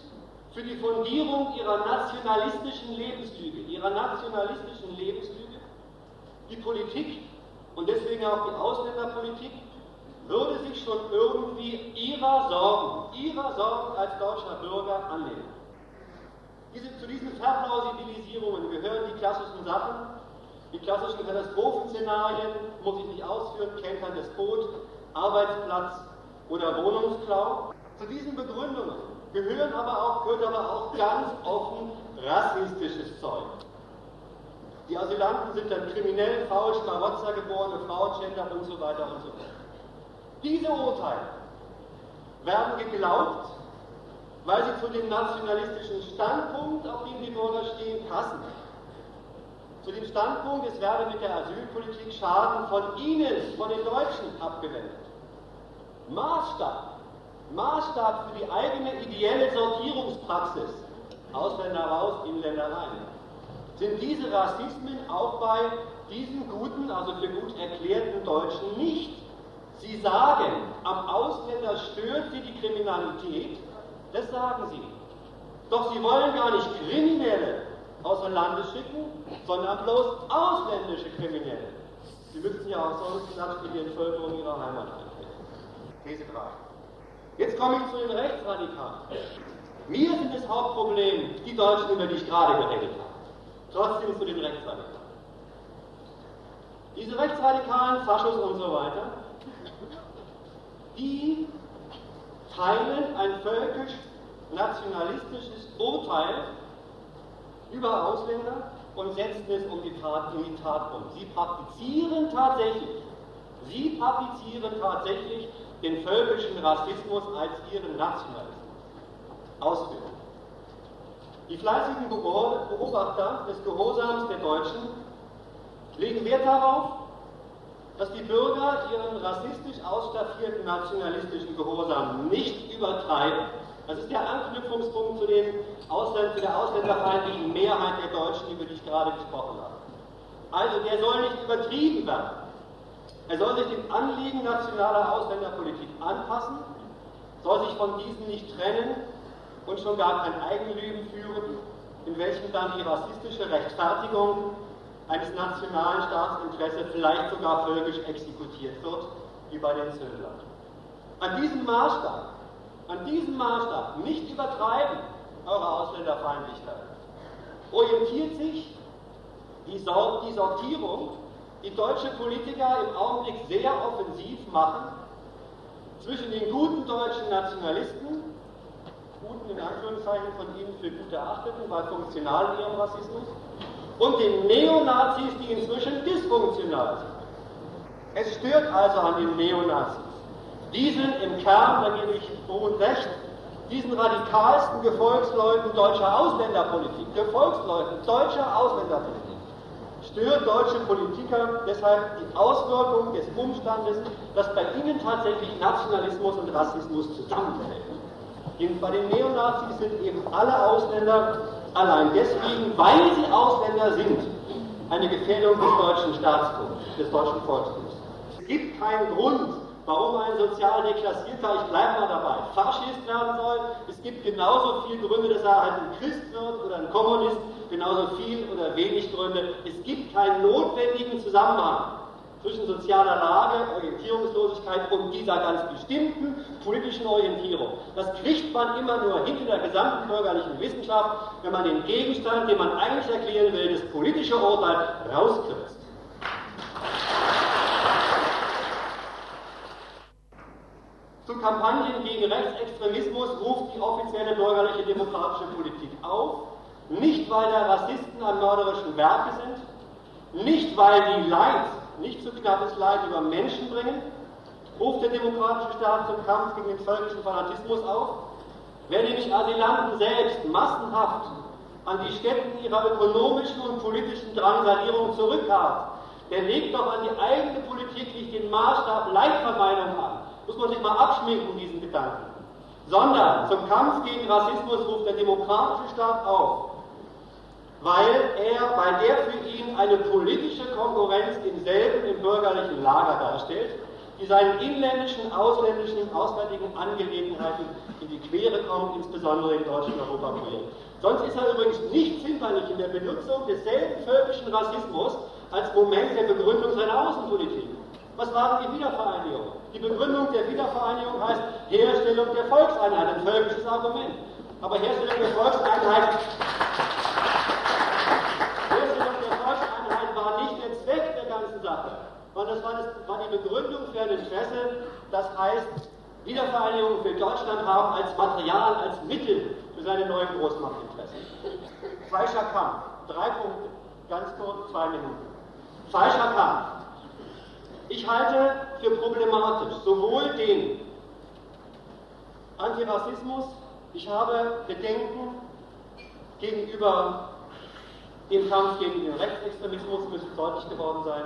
für die Fundierung ihrer nationalistischen Lebenslüge, ihrer nationalistischen Lebenslüge. Die Politik und deswegen auch die Ausländerpolitik würde sich schon irgendwie ihrer Sorgen, ihrer Sorgen als deutscher Bürger annehmen. Diese, zu diesen Verplausibilisierungen gehören die klassischen Sachen, die klassischen Katastrophenszenarien, muss ich nicht ausführen, kenterndes Boot, Arbeitsplatz oder Wohnungsklau. Zu diesen Begründungen gehören aber auch, gehört aber auch ganz offen rassistisches Zeug. Die Asylanten sind dann kriminell, faul, Schmarotzer geborene Frauenschänder und so weiter und so fort. Diese Urteile werden geglaubt, weil sie zu dem nationalistischen Standpunkt, auf dem die Bürger stehen, passen. Zu dem Standpunkt, es werde mit der Asylpolitik Schaden von ihnen, von den Deutschen, abgewendet. Maßstab, Maßstab für die eigene ideelle Sortierungspraxis, Ausländer raus, Inländer rein, sind diese Rassismen auch bei diesen guten, also für gut erklärten Deutschen nicht. Sie sagen, am Ausländer stört sie die Kriminalität, das sagen sie. Doch sie wollen gar nicht Kriminelle außer Landes schicken, sondern bloß ausländische Kriminelle. Sie müssten ja auch sonst knapp in die Entvölkerung ihrer Heimat eintreten. These 3. Jetzt komme ich zu den Rechtsradikalen. Mir sind das Hauptproblem die Deutschen, über die ich gerade geredet habe. Trotzdem zu den Rechtsradikalen. Diese Rechtsradikalen, Faschos und so weiter, die teilen ein völkisch-nationalistisches Urteil über Ausländer und setzen es um die Tat, in die Tat um. Sie praktizieren tatsächlich, sie praktizieren tatsächlich den völkischen Rassismus als ihren Nationalismus. Ausführen. Die fleißigen Beobachter des Gehorsams der Deutschen legen Wert darauf, dass die Bürger ihren rassistisch ausstaffierten nationalistischen Gehorsam nicht übertreiben. Das ist der Anknüpfungspunkt zu, den Ausländ zu der ausländerfeindlichen Mehrheit der Deutschen, über die ich gerade gesprochen habe. Also der soll nicht übertrieben werden. Er soll sich dem Anliegen nationaler Ausländerpolitik anpassen, soll sich von diesen nicht trennen und schon gar kein Eigenleben führen, in welchem dann die rassistische Rechtfertigung eines nationalen Staatsinteresses vielleicht sogar völkisch exekutiert wird, wie bei den Zöllern. An diesem Maßstab, an diesem Maßstab, nicht übertreiben, eure Ausländerfeindlichkeit, orientiert sich die, Sort die Sortierung, die deutsche Politiker im Augenblick sehr offensiv machen, zwischen den guten deutschen Nationalisten, guten in Anführungszeichen von ihnen für gut erachteten, weil funktional ihrem Rassismus, und den Neonazis, die inzwischen dysfunktional sind. Es stört also an den Neonazis. Die sind im Kern, da gebe ich Bohn recht, diesen radikalsten Gefolgsleuten deutscher Ausländerpolitik, Gefolgsleuten deutscher Ausländerpolitik, stört deutsche Politiker deshalb die Auswirkung des Umstandes, dass bei ihnen tatsächlich Nationalismus und Rassismus zusammenfällt. Bei den Neonazis sind eben alle Ausländer allein deswegen, weil sie Ausländer sind, eine Gefährdung des deutschen Staatstums, des deutschen Volkstums. Es gibt keinen Grund, warum ein sozial deklassierter, ich bleibe mal dabei, Faschist werden soll. Es gibt genauso viele Gründe, dass er halt ein Christ wird oder ein Kommunist, genauso viel oder wenig Gründe. Es gibt keinen notwendigen Zusammenhang zwischen sozialer Lage, Orientierungslosigkeit und dieser ganz bestimmten politischen Orientierung. Das kriegt man immer nur hin in der gesamten bürgerlichen Wissenschaft, wenn man den Gegenstand, den man eigentlich erklären will, das politische Urteil rauskürzt. Zu Kampagnen gegen Rechtsextremismus ruft die offizielle bürgerliche demokratische Politik auf, nicht weil da Rassisten am mörderischen Werke sind, nicht weil die Leid nicht zu knappes Leid über Menschen bringen, ruft der demokratische Staat zum Kampf gegen den völkischen Fanatismus auf. Wer nämlich Asylanten selbst massenhaft an die Stätten ihrer ökonomischen und politischen Drangsalierung zurückhabt, der legt doch an die eigene Politik nicht den Maßstab Leidvermeidung an. Muss man sich mal abschminken, diesen Gedanken. Sondern zum Kampf gegen Rassismus ruft der demokratische Staat auf, weil er, weil er für ihn eine politische Konkurrenz im selben, im bürgerlichen Lager darstellt, die seinen inländischen, ausländischen, auswärtigen Angelegenheiten in die Quere kommt, insbesondere im deutschen Europaprojekt. Sonst ist er übrigens nicht zimperlich in der Benutzung desselben völkischen Rassismus als Moment der Begründung seiner Außenpolitik. Was war denn die Wiedervereinigung? Die Begründung der Wiedervereinigung heißt Herstellung der Volkseinheit, ein völkisches Argument. Aber Herstellung der Volkseinheit, Herstellung der Volkseinheit war nicht der Zweck der ganzen Sondern das war, das war die Begründung für ein Interesse, das heißt Wiedervereinigung für Deutschland haben als Material, als Mittel für seine neuen Großmachtinteressen. Falscher Kampf. Drei Punkte. Ganz kurz, zwei Minuten. Falscher Kampf. Ich halte für problematisch sowohl den Antirassismus, ich habe Bedenken gegenüber dem Kampf gegen den Rechtsextremismus, müsste deutlich geworden sein,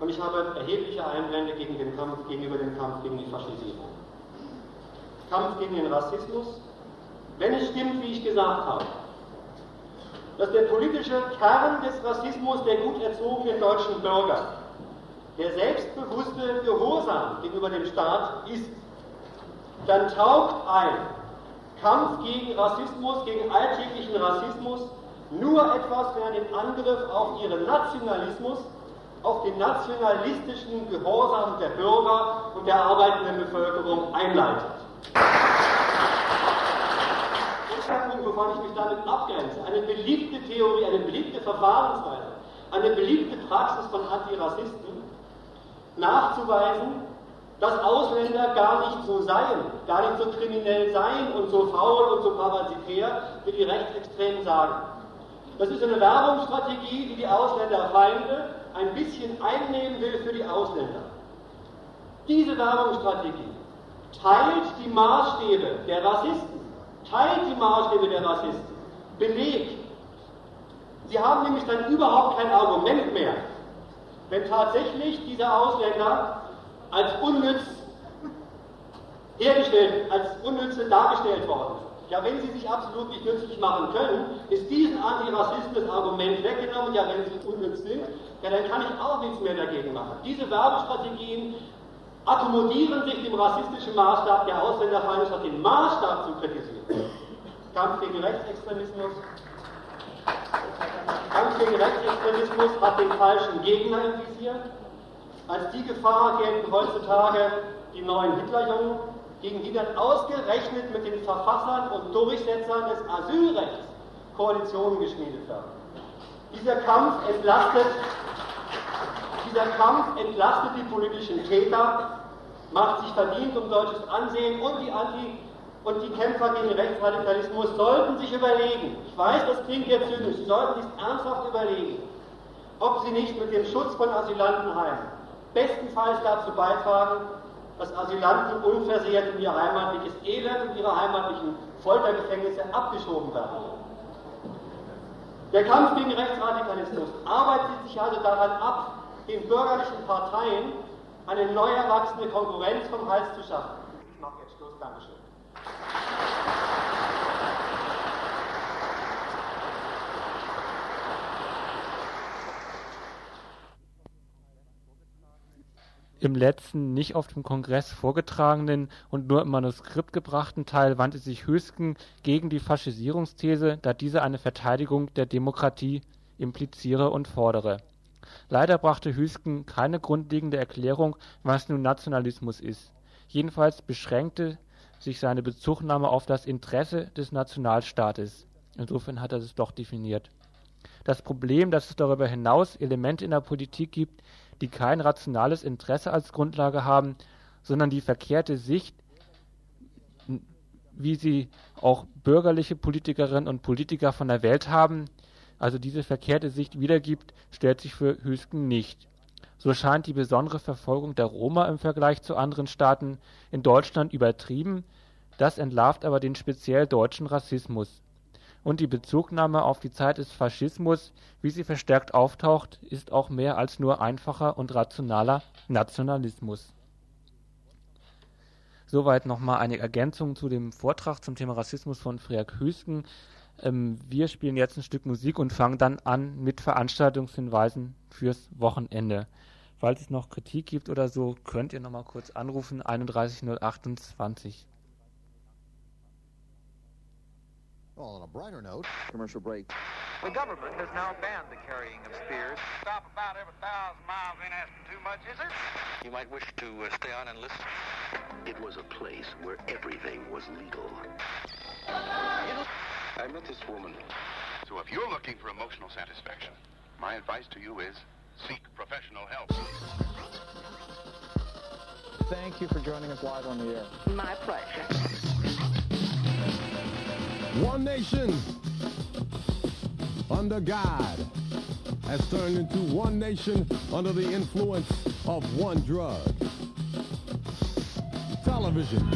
und ich habe erhebliche Einwände gegen den Kampf, gegenüber dem Kampf gegen die Faschisierung. Kampf gegen den Rassismus, wenn es stimmt, wie ich gesagt habe, dass der politische Kern des Rassismus der gut erzogenen deutschen Bürger der selbstbewusste Gehorsam gegenüber dem Staat ist, dann taugt ein Kampf gegen Rassismus, gegen alltäglichen Rassismus nur etwas, wenn er den Angriff auf ihren Nationalismus, auf den nationalistischen Gehorsam der Bürger und der arbeitenden Bevölkerung einleitet. Punkt, wovon ich mich damit abgrenze, eine beliebte Theorie, eine beliebte Verfahrensweise, eine beliebte Praxis von Antirassisten, nachzuweisen, dass Ausländer gar nicht so seien, gar nicht so kriminell seien und so faul und so parasitär, wie die Rechtsextremen sagen. Das ist eine Werbungsstrategie, die die Ausländerfeinde ein bisschen einnehmen will für die Ausländer. Diese Werbungsstrategie teilt die Maßstäbe der Rassisten, teilt die Maßstäbe der Rassisten, belegt. Sie haben nämlich dann überhaupt kein Argument mehr, wenn tatsächlich diese Ausländer als unnütz hergestellt, als unnütze dargestellt worden sind. Ja, wenn sie sich absolut nicht nützlich machen können, ist diesen Antirassisten das Argument weggenommen, ja, wenn sie unnütz sind, ja, dann kann ich auch nichts mehr dagegen machen. Diese Werbestrategien akkommodieren sich dem rassistischen Maßstab der Ausländerfeindschaft, den Maßstab zu kritisieren. Kampf gegen Rechtsextremismus, Kampf gegen Rechtsextremismus hat den falschen Gegner im Visier. Als die Gefahr gelten heutzutage die neuen Hitlerjungen, gegen die dann ausgerechnet mit den Verfassern und Durchsetzern des Asylrechts Koalitionen geschmiedet werden. Dieser Kampf entlastet, dieser Kampf entlastet die politischen Täter, macht sich verdient um deutsches Ansehen und die Anti- und die Kämpfer gegen Rechtsradikalismus sollten sich überlegen, ich weiß, das klingt jetzt zynisch, sie sollten sich ernsthaft überlegen, ob sie nicht mit dem Schutz von Asylantenheimen bestenfalls dazu beitragen, dass Asylanten unversehrt in ihr heimatliches Elend und ihre heimatlichen Foltergefängnisse abgeschoben werden. Der Kampf gegen Rechtsradikalismus arbeitet sich also daran ab, den bürgerlichen Parteien eine neu erwachsene Konkurrenz vom Hals zu schaffen. Ich mache jetzt Schluss, Dankeschön. Im letzten, nicht auf dem Kongress vorgetragenen und nur im Manuskript gebrachten Teil wandte sich Hüsken gegen die Faschisierungsthese, da diese eine Verteidigung der Demokratie impliziere und fordere. Leider brachte Hüsken keine grundlegende Erklärung, was nun Nationalismus ist. Jedenfalls beschränkte sich seine Bezugnahme auf das Interesse des Nationalstaates. Insofern hat er es doch definiert. Das Problem, dass es darüber hinaus Elemente in der Politik gibt, die kein rationales Interesse als Grundlage haben, sondern die verkehrte Sicht, wie sie auch bürgerliche Politikerinnen und Politiker von der Welt haben, also diese verkehrte Sicht wiedergibt, stellt sich für Hüsken nicht. So scheint die besondere Verfolgung der Roma im Vergleich zu anderen Staaten in Deutschland übertrieben, das entlarvt aber den speziell deutschen Rassismus. Und die Bezugnahme auf die Zeit des Faschismus, wie sie verstärkt auftaucht, ist auch mehr als nur einfacher und rationaler Nationalismus. Soweit nochmal eine Ergänzung zu dem Vortrag zum Thema Rassismus von Freak Hüsken. Ähm, wir spielen jetzt ein Stück Musik und fangen dann an mit Veranstaltungshinweisen fürs Wochenende. Falls es noch Kritik gibt oder so, könnt ihr nochmal kurz anrufen, 31028. Well, on a brighter note, commercial break. The government has now banned the carrying of spears. Stop about every thousand miles ain't asking too much, is it? You might wish to uh, stay on and listen. It was a place where everything was legal. I met this woman. So if you're looking for emotional satisfaction, my advice to you is seek professional help. Thank you for joining us live on the air. My pleasure. One nation under God has turned into one nation under the influence of one drug. Television,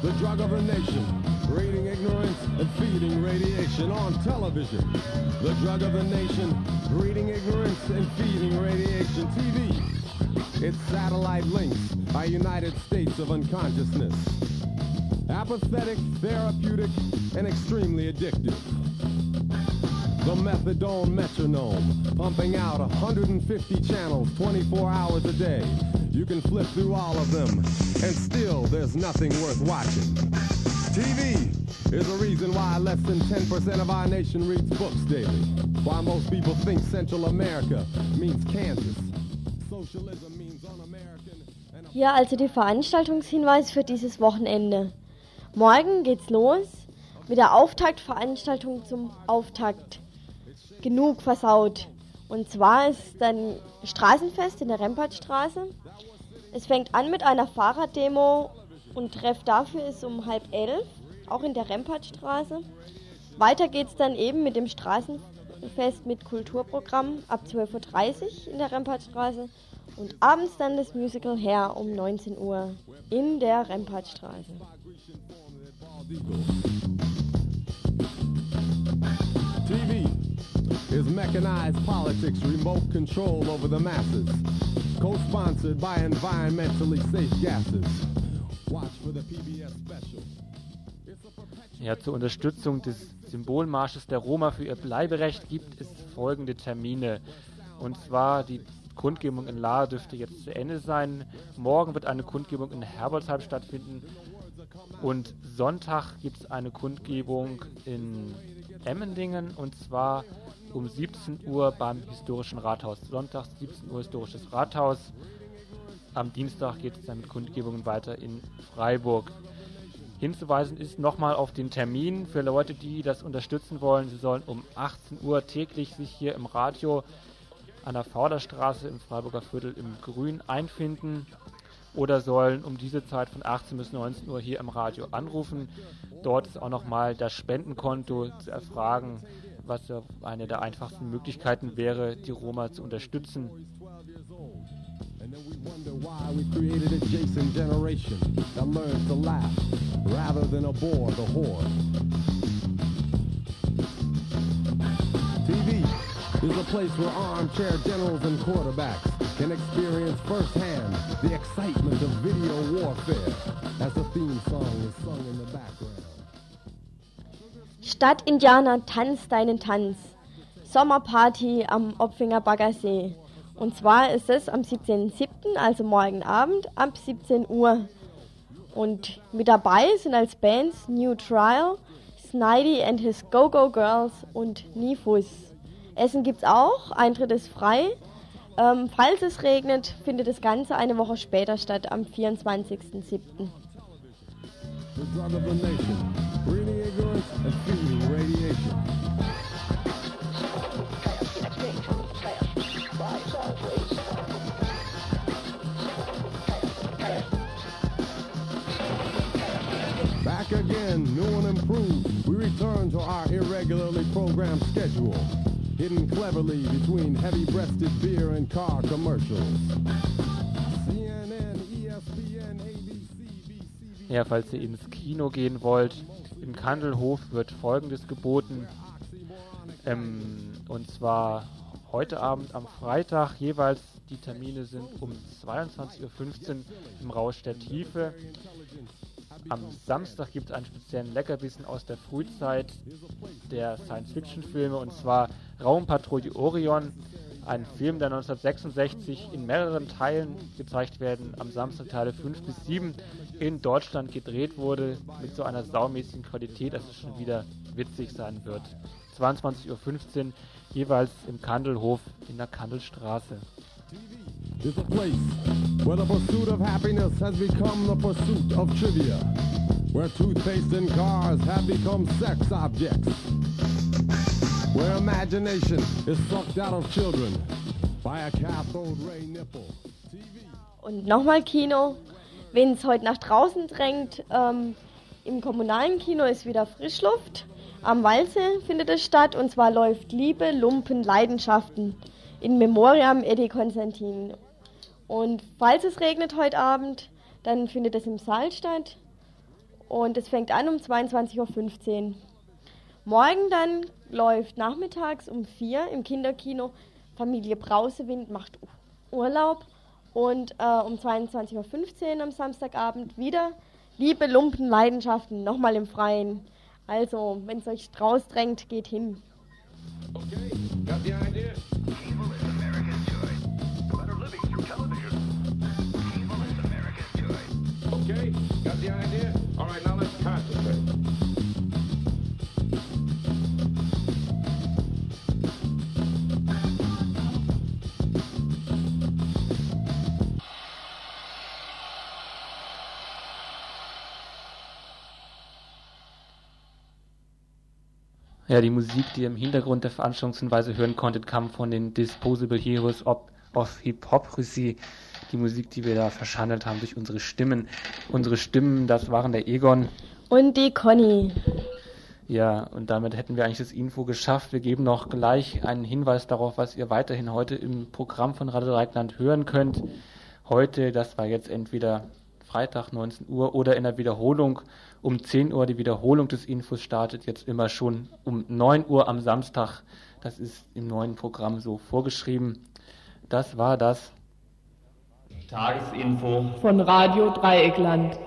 the drug of the nation, breeding ignorance and feeding radiation on television. The drug of the nation, breeding ignorance and feeding radiation. TV, its satellite links, our United States of unconsciousness. Apathetic, therapeutic, and extremely addictive. The methadone metronome, pumping out 150 channels 24 hours a day. You can flip through all of them, and still there's nothing worth watching. TV is a reason why less than 10% of our nation reads books daily. Why most people think Central America means Kansas. Socialism means un-American. Hier also die Veranstaltungshinweis für dieses Wochenende. Morgen geht's los mit der Auftaktveranstaltung zum Auftakt. Genug versaut. Und zwar ist dann Straßenfest in der Rempartstraße. Es fängt an mit einer Fahrraddemo und Treff dafür ist um halb elf, auch in der Rempartstraße. Weiter geht's dann eben mit dem Straßenfest mit Kulturprogramm ab 12.30 Uhr in der Rempartstraße und abends dann das Musical Hair um 19 Uhr in der Rempartstraße. TV is mechanized politics, remote control over the masses. Co-sponsored by environmentally safe gases. Watch for the PBS special. Ja, zur Unterstützung des Symbolmarsches der Roma für ihr Bleiberecht gibt es folgende Termine. Und zwar die Kundgebung in Lahr dürfte jetzt zu Ende sein. Morgen wird eine Kundgebung in Herbolzheim stattfinden. Und Sonntag gibt es eine Kundgebung in Emmendingen und zwar um 17 Uhr beim historischen Rathaus. Sonntag 17 Uhr historisches Rathaus. Am Dienstag geht es dann mit Kundgebungen weiter in Freiburg. Hinzuweisen ist nochmal auf den Termin für Leute, die das unterstützen wollen. Sie sollen um 18 Uhr täglich sich hier im Radio an der Vorderstraße im Freiburger Viertel im Grün einfinden oder sollen um diese Zeit von 18 bis 19 Uhr hier im Radio anrufen. Dort ist auch nochmal das Spendenkonto zu erfragen, was eine der einfachsten Möglichkeiten wäre, die Roma zu unterstützen. And then we wonder why we created a Jason generation that learns to laugh rather than abhor the horde. Is a place where armchair generals and quarterbacks can experience firsthand the excitement of video warfare as the theme song is sung in the background. Stadtindianer, tanz deinen Tanz. Sommerparty am Opfinger Baggersee. Und zwar ist es am 17.07., also morgen Abend, ab 17 Uhr. Und mit dabei sind als Bands New Trial, Snidey and his Go-Go Girls und Nifus. Essen gibt's auch, Eintritt ist frei. Ähm, falls es regnet, findet das Ganze eine Woche später statt, am 24.07. The drug of the nation, breeding ignorance and feeding radiation. Back again, new and improved, we return to our irregularly programmed schedule. Hidden cleverly between heavy-breasted beer and car commercials. CNN, ESPN, ABC, Ja, falls ihr ins Kino gehen wollt, im Kandelhof wird folgendes geboten. Ähm, und zwar heute Abend am Freitag jeweils die Termine sind um 22.15 Uhr im Rausch der Tiefe. Am Samstag gibt es einen speziellen Leckerbissen aus der Frühzeit der Science-Fiction-Filme und zwar Raumpatrouille Orion, ein Film, der 1966 in mehreren Teilen gezeigt werden, am Samstag Teile 5 bis 7 in Deutschland gedreht wurde, mit so einer saumäßigen Qualität, dass es schon wieder witzig sein wird. 22.15 Uhr jeweils im Kandelhof in der Kandelstraße. Is a place where the pursuit of happiness has become the pursuit of trivia, where toothpaste and cars have become sex objects, where imagination is sucked out of children by a cathode ray nipple. Und nochmal Kino, wenn es heute nach draußen drängt, ähm, im kommunalen Kino ist wieder Frischluft. Am Walze findet es statt und zwar läuft Liebe, Lumpen, Leidenschaften in Memoriam Eddie Konstantin. Und falls es regnet heute Abend, dann findet es im Saal statt und es fängt an um 22.15 Uhr. Morgen dann läuft nachmittags um 4 im Kinderkino Familie Brausewind macht Urlaub und äh, um 22.15 Uhr am Samstagabend wieder Liebe, Lumpen, Leidenschaften, nochmal im Freien. Also, wenn es euch rausdrängt, geht hin. Okay, got the idea? Evil is America's choice. Better living through television. Evil is America's choice. Okay, got the idea? Ja, die Musik, die ihr im Hintergrund der Veranstaltungshinweise hören konntet, kam von den Disposable Heroes of Hypocrisy. Die Musik, die wir da verschandelt haben durch unsere Stimmen. Unsere Stimmen, das waren der Egon. Und die Conny. Ja, und damit hätten wir eigentlich das Info geschafft. Wir geben noch gleich einen Hinweis darauf, was ihr weiterhin heute im Programm von Radio Dreikland hören könnt. Heute, das war jetzt entweder Freitag 19 Uhr oder in der Wiederholung um 10 Uhr. Die Wiederholung des Infos startet jetzt immer schon um 9 Uhr am Samstag. Das ist im neuen Programm so vorgeschrieben. Das war das Tagesinfo von Radio Dreieckland.